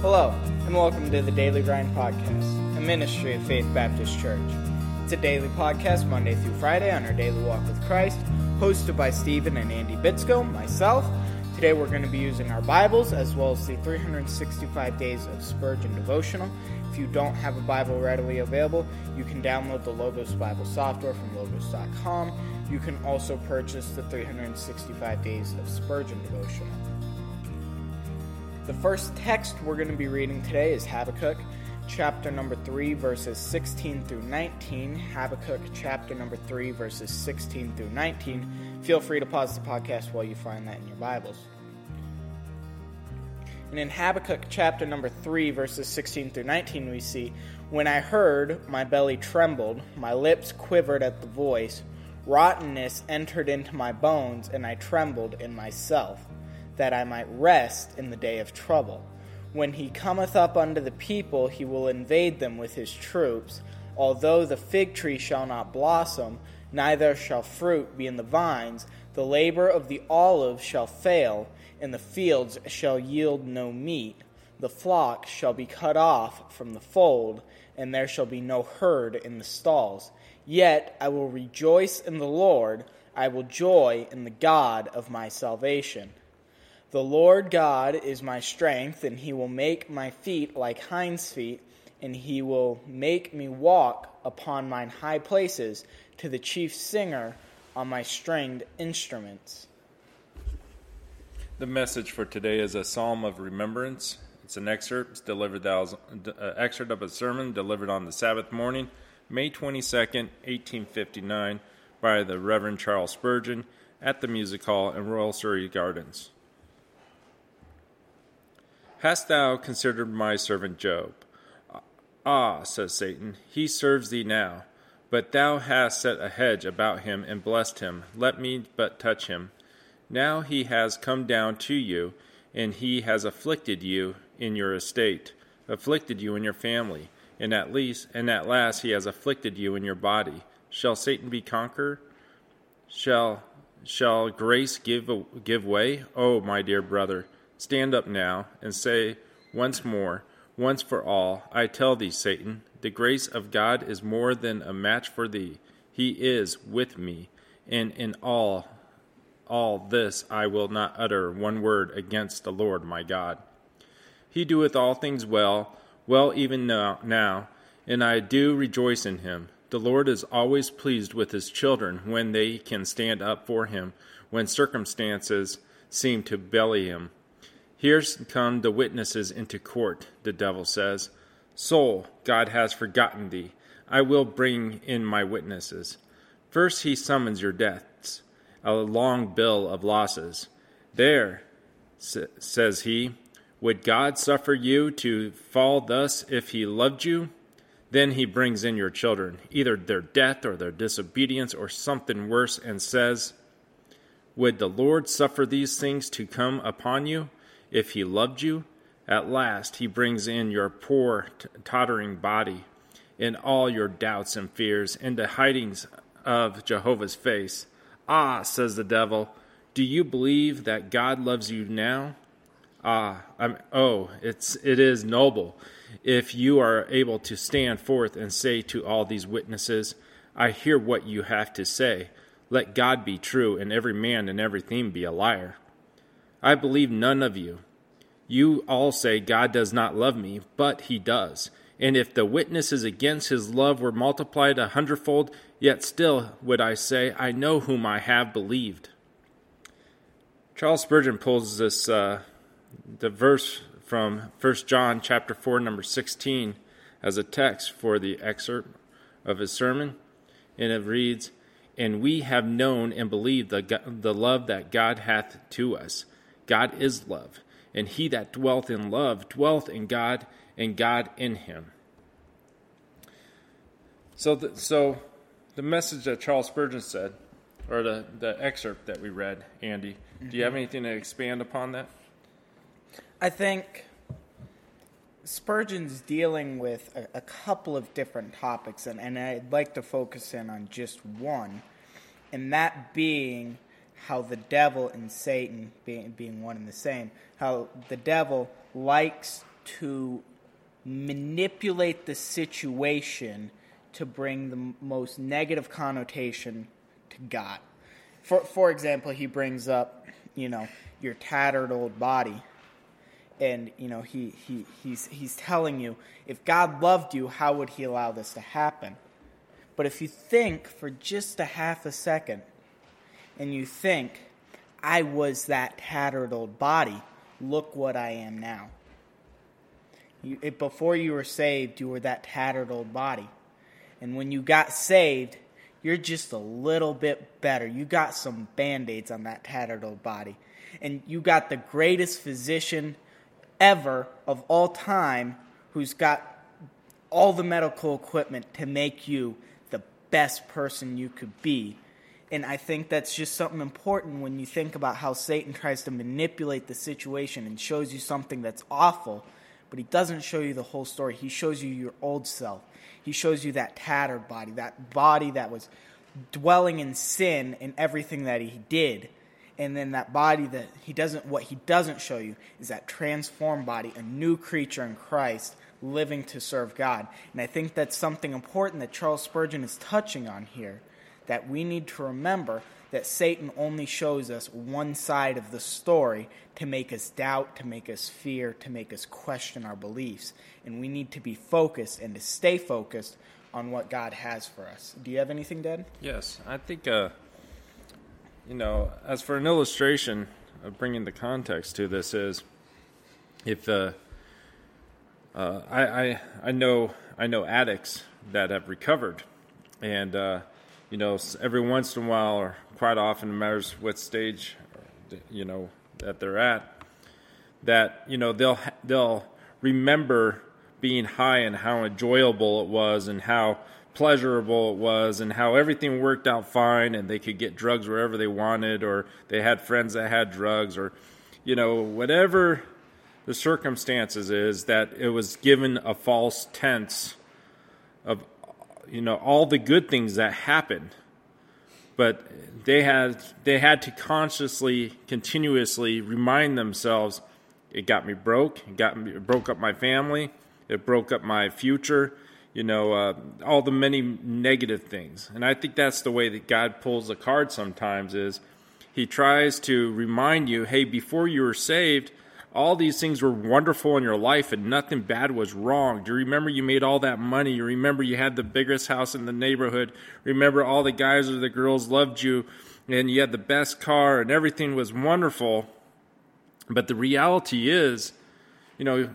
Hello, and welcome to the Daily Grind Podcast, a ministry of Faith Baptist Church. It's a daily podcast Monday through Friday on our daily walk with Christ, hosted by Stephen and Andy Bitsko, myself. Today we're going to be using our Bibles as well as the 365 Days of Spurgeon devotional. If you don't have a Bible readily available, you can download the Logos Bible software from logos.com. You can also purchase the 365 Days of Spurgeon devotional. The first text we're going to be reading today is Habakkuk chapter number 3, verses 16 through 19. Habakkuk chapter number 3, verses 16 through 19. Feel free to pause the podcast while you find that in your Bibles. And in Habakkuk chapter number 3, verses 16 through 19, we see, When I heard, my belly trembled, my lips quivered at the voice, rottenness entered into my bones, and I trembled in myself that I might rest in the day of trouble. When he cometh up unto the people, he will invade them with his troops. Although the fig tree shall not blossom, neither shall fruit be in the vines, the labor of the olive shall fail, and the fields shall yield no meat. The flock shall be cut off from the fold, and there shall be no herd in the stalls. Yet I will rejoice in the Lord, I will joy in the God of my salvation. The Lord God is my strength, and he will make my feet like hinds' feet, and he will make me walk upon mine high places to the chief singer on my stringed instruments. The message for today is a psalm of remembrance. It's an excerpt. It's delivered uh, excerpt of a sermon delivered on the Sabbath morning, May 22nd, 1859, by the Reverend Charles Spurgeon at the Music Hall in Royal Surrey Gardens. Hast thou considered my servant Job? Ah, says Satan, he serves thee now. But thou hast set a hedge about him and blessed him. Let me but touch him. Now he has come down to you, and he has afflicted you in your estate, afflicted you in your family, and at least and at last he has afflicted you in your body. Shall Satan be conquered? Shall shall grace give give way? Oh, my dear brother, Stand up now and say once more, once for all, I tell thee, Satan, the grace of God is more than a match for thee. He is with me, and in all all this I will not utter one word against the Lord my God. He doeth all things well, well even now, now, and I do rejoice in him. The Lord is always pleased with his children when they can stand up for him, when circumstances seem to belly him. Here's come the witnesses into court, the devil says. Soul, God has forgotten thee. I will bring in my witnesses. First he summons your debts, a long bill of losses. There, says he, would God suffer you to fall thus if he loved you? Then he brings in your children, either their death or their disobedience or something worse, and says, Would the Lord suffer these things to come upon you? If he loved you, at last he brings in your poor, t- tottering body, in all your doubts and fears, into hidings of Jehovah's face. Ah, says the devil, do you believe that God loves you now? Ah, I'm, oh, it's it is noble if you are able to stand forth and say to all these witnesses, I hear what you have to say. Let God be true, and every man and every thing be a liar. I believe none of you. You all say God does not love me, but he does. And if the witnesses against his love were multiplied a hundredfold, yet still would I say, I know whom I have believed. Charles Spurgeon pulls this uh, the verse from 1 John chapter 4 number 16 as a text for the excerpt of his sermon and it reads and we have known and believed the, the love that God hath to us God is love, and he that dwelleth in love dwelleth in God, and God in him. So, the, so the message that Charles Spurgeon said, or the, the excerpt that we read, Andy, mm-hmm. do you have mm-hmm. anything to expand upon that? I think Spurgeon's dealing with a, a, couple of different topics, and, and I'd like to focus in on just one, and that being how the devil and Satan, being, being one and the same, how the devil likes to manipulate the situation to bring the most negative connotation to God. For for example, he brings up, you know, your tattered old body. And you know, he, he he's he's telling you, if God loved you, how would he allow this to happen? But if you think for just a half a second and you think, I was that tattered old body, look what I am now. You, it, before you were saved, you were that tattered old body. And when you got saved, you're just a little bit better. You got some band aids on that tattered old body. And you got the greatest physician ever of all time who's got all the medical equipment to make you the best person you could be. And I think that's just something important when you think about how Satan tries to manipulate the situation and shows you something that's awful, but he doesn't show you the whole story. He shows you your old self. He shows you that tattered body, that body that was dwelling in sin in everything that he did. And then that body that he doesn't, what he doesn't show you is that transformed body, a new creature in Christ living to serve God. And I think that's something important that Charles Spurgeon is touching on here that we need to remember that Satan only shows us one side of the story to make us doubt, to make us fear, to make us question our beliefs. And we need to be focused and to stay focused on what God has for us. Do you have anything, Dad? Yes, I think, uh, you know, as for an illustration of bringing the context to this is if uh, uh, I, I, I know I know addicts that have recovered, and uh, you know, every once in a while, or quite often, matters what stage, you know, that they're at, that you know they'll they'll remember being high and how enjoyable it was and how pleasurable it was and how everything worked out fine and they could get drugs wherever they wanted or they had friends that had drugs or you know whatever the circumstances is that it was given a false tense of you know all the good things that happened but they had they had to consciously continuously remind themselves it got me broke. It got me it broke up my family. It broke up my future. You know uh, all the many negative things. And i think that's the way that god pulls the card sometimes is he tries to remind you hey before you were saved all these things were wonderful in your life and nothing bad was wrong. Do you remember you made all that money? You remember you had the biggest house in the neighborhood. Remember all the guys or the girls loved you and you had the best car and everything was wonderful. But the reality is, you know,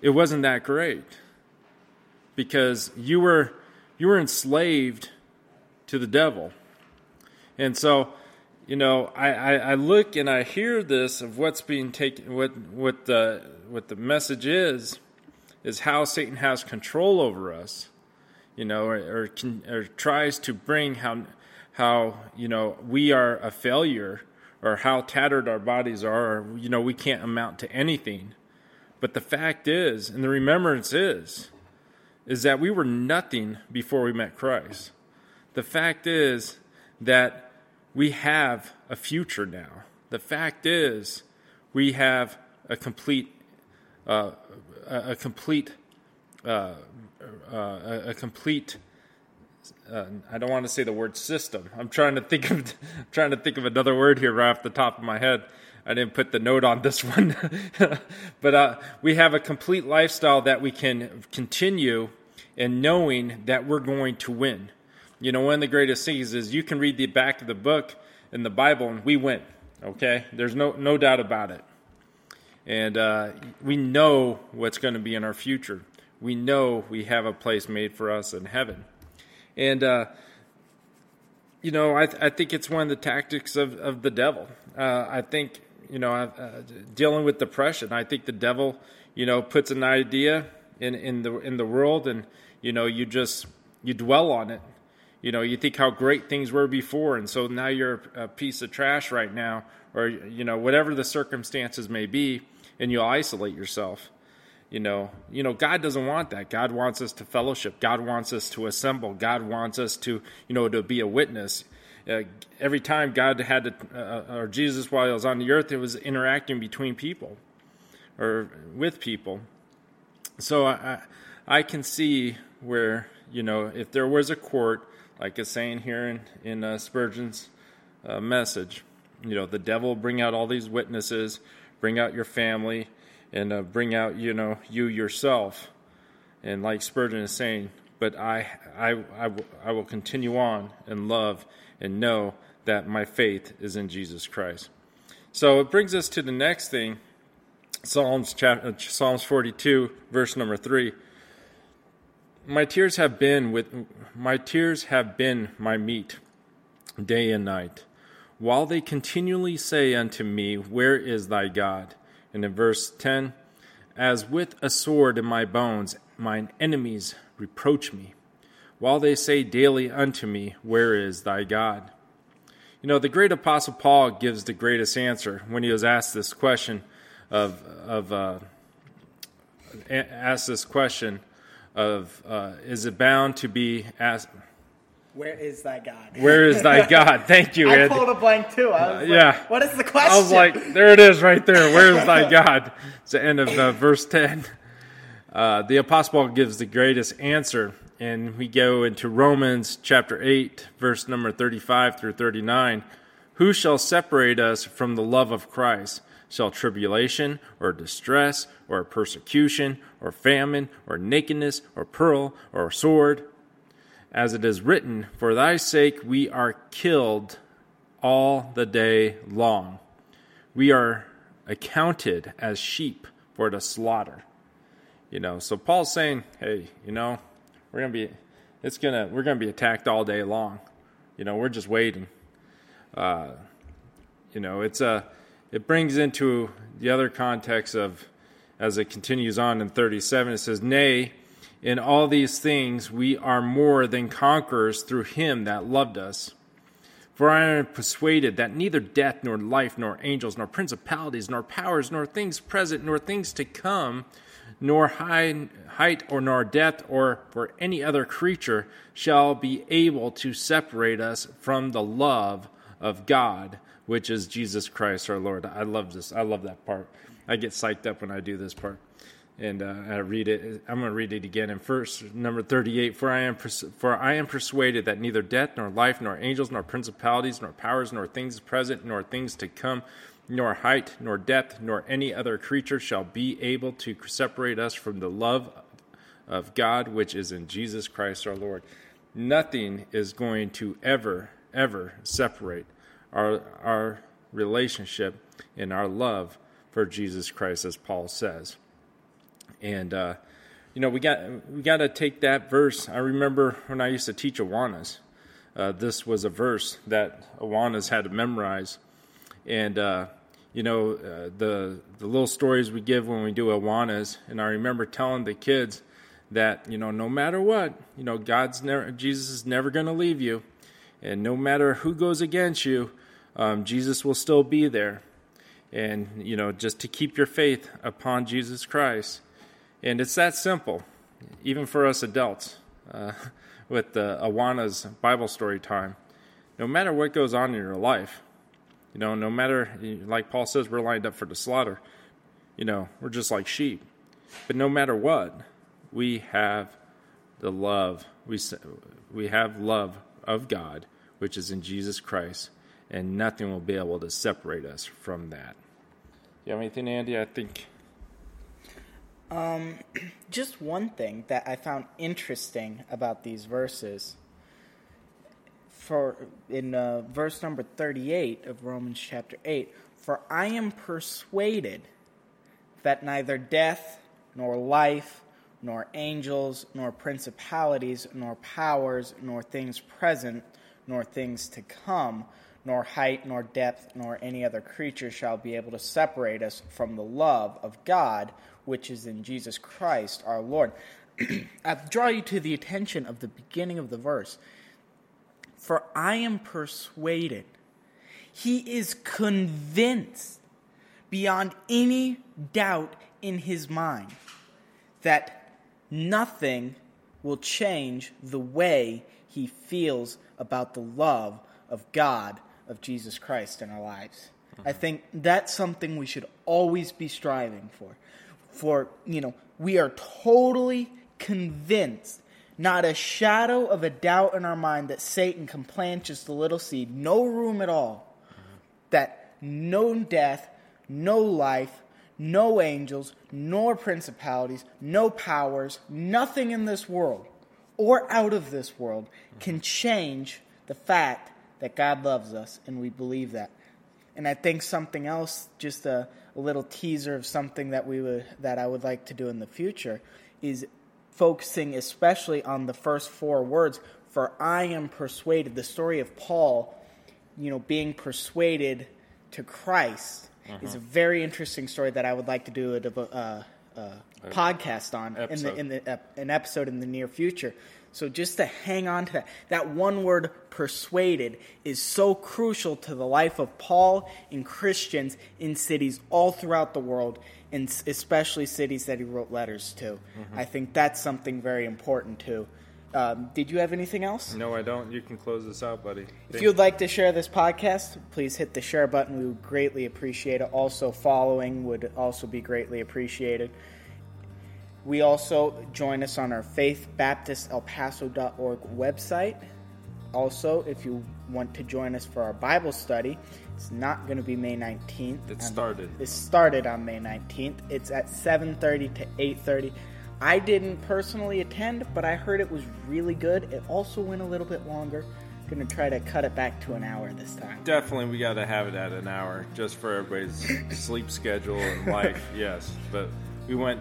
it wasn't that great because you were you were enslaved to the devil. And so you know, I, I, I, look and I hear this of what's being taken, what what the what the message is, is how Satan has control over us, you know, or or, or tries to bring how how you know we are a failure or how tattered our bodies are, or you know we can't amount to anything. But the fact is, and the remembrance is, is that we were nothing before we met Christ. The fact is that we have a future now. The fact is, we have a complete, uh, a, complete, uh, uh, a, complete. Uh, I don't want to say the word system. I'm trying to think of trying to think of another word here right off the top of my head. I didn't put the note on this one, but uh, we have a complete lifestyle that we can continue in knowing that we're going to win. You know, one of the greatest things is you can read the back of the book in the Bible and we win. Okay? There's no, no doubt about it. And uh, we know what's going to be in our future. We know we have a place made for us in heaven. And, uh, you know, I, th- I, think it's one of the tactics of, of the devil. Uh, I think, you know, uh, dealing with depression, I think the devil, you know, puts an idea in, in the in the world and, you know, you just you dwell on it you know you think how great things were before and so now you're a piece of trash right now or you know whatever the circumstances may be and you'll isolate yourself. You know you know god doesn't want that. God wants us to fellowship. God wants us to assemble. God wants us to you know to be a witness. Uh, every time god had to uh, or jesus while he was on the earth it was interacting between people or with people. So I, I can see where, you know, if there was a court, like it's saying here in, in uh, Spurgeon's uh, message, you know, the devil bring out all these witnesses, bring out your family, and uh, bring out, you know, you yourself. And like Spurgeon is saying, but I, I, I, I will continue on in love and know that my faith is in Jesus Christ. So it brings us to the next thing Psalms, chapter, Psalms 42, verse number 3. My tears have been with my tears have been my meat day and night, while they continually say unto me, Where is thy God? And in verse 10, As with a sword in my bones, mine enemies reproach me, while they say daily unto me, Where is thy God? You know, the great apostle Paul gives the greatest answer when he was asked this question of, of uh, asked this question of, uh, is it bound to be asked, where is thy God? Where is thy God? Thank you, I Ed. pulled a blank too. I was Uh, yeah. Like, what is the question? I was like, there it is right there. Where is thy God? It's the end of uh, verse 10. Uh, the Apostle Paul gives the greatest answer, and we go into Romans chapter 8, verse number 35 through 39. Who shall separate us from the love of Christ? Shall tribulation, or distress, or persecution, or famine, or nakedness, or pearl, or sword? As it is written, For thy sake we are killed all the day long. We are accounted as sheep for the slaughter. You know, so Paul's saying, hey, you know, we're gonna be it's gonna we're gonna be attacked all day long. You know, we're just waiting. Uh, you know, it's a it brings into the other context of as it continues on in 37 it says nay in all these things we are more than conquerors through him that loved us. For I am persuaded that neither death, nor life, nor angels, nor principalities, nor powers, nor things present, nor things to come, nor high, height, or nor depth, or for any other creature shall be able to separate us from the love of God, which is Jesus Christ our Lord. I love this. I love that part. I get psyched up when I do this part and uh, I read it. I'm going to read it again in verse number 38. For I am pers- for I am persuaded that neither death nor life nor angels nor principalities nor powers nor things present nor things to come nor height nor depth nor any other creature shall be able to separate us from the love of God which is in Jesus Christ our Lord. Nothing is going to ever ever separate our our relationship and our love for Jesus Christ as Paul says. And uh, you know we got we got to take that verse. I remember when I used to teach Awanas, uh, this was a verse that Awanas had to memorize, and uh, you know uh, the the little stories we give when we do Awanas, and I remember telling the kids that you know no matter what, you know God's never Jesus is never going to leave you, and no matter who goes against you, um, Jesus will still be there. And, you know, just to keep your faith upon Jesus Christ. And it's that simple, even for us adults, uh, with the Awana's Bible story time. No matter what goes on in your life, you know, no matter, like Paul says, we're lined up for the slaughter. You know, we're just like sheep. But no matter what, we have the love. We, we have love of God, which is in Jesus Christ, and nothing will be able to separate us from that. You have anything, Andy? I think Um, just one thing that I found interesting about these verses. For in uh, verse number thirty-eight of Romans chapter eight, for I am persuaded that neither death nor life, nor angels, nor principalities, nor powers, nor things present, nor things to come, nor height, nor depth, nor any other creature shall be able to separate us from the love of God which is in Jesus Christ our Lord. I draw you to the attention of the beginning of the verse. For I am persuaded, he is convinced beyond any doubt in his mind that nothing will change the way he feels about the love of God, of Jesus Christ in our lives. I mm-hmm. think that's something we should always be striving for. For, you know, we are totally convinced, not a shadow of a doubt in our mind, that Satan can plant just a little seed, no room at all, mm-hmm. that no death, no life, no angels, nor principalities, no powers, nothing in this world or out of this world can change the fact that God loves us, and we believe that. And I think something else, just a, a little teaser of something that we would that I would like to do in the future, is focusing especially on the first four words. For I am persuaded. The story of Paul, you know, being persuaded to Christ is a very interesting story that I would like to do a, uh, uh, podcast on Episode. in the in the ep- an episode in the near future. So just to hang on to that, that one word persuaded is so crucial to the life of Paul and Christians in cities all throughout the world, and especially cities that he wrote letters to. I think that's something very important too. Um, did you have anything else? No, I don't. You can close this out, buddy. If you would like to share this podcast, please hit the share button. We would greatly appreciate it. Also, following would also be greatly appreciated. We also join us on our faithbaptistelpaso.org website. Also, if you want to join us for our Bible study, it's not going to be May 19th. It started. It started on May 19th. It's at 7:30 to 8:30. I didn't personally attend, but I heard it was really good. It also went a little bit longer. To try to cut it back to an hour this time. Definitely, we got to have it at an hour just for everybody's sleep schedule and life. Yes, but we went,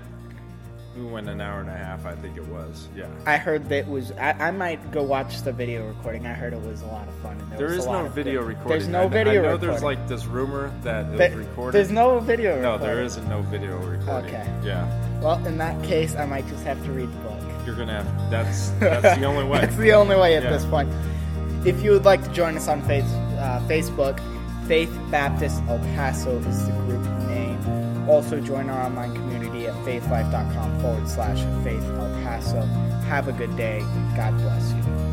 we went an hour and a half. I think it was. Yeah. I heard that was. I, I might go watch the video recording. I heard it was a lot of fun. And there, There is no video good- recording. There's no I, video I know recording. there's like this rumor that it There- was recorded. There's no video. No, recording. there isn't no video recording. Okay. Yeah. Well, in that case, I might just have to read the book. You're gonna have. That's that's the only way. That's the only way at Yeah. this point. If you would like to join us on face, uh, Facebook, Faith Baptist El Paso is the group name. Also, join our online community faithlife.com forward slash faith El Paso. Have a good day. God bless you.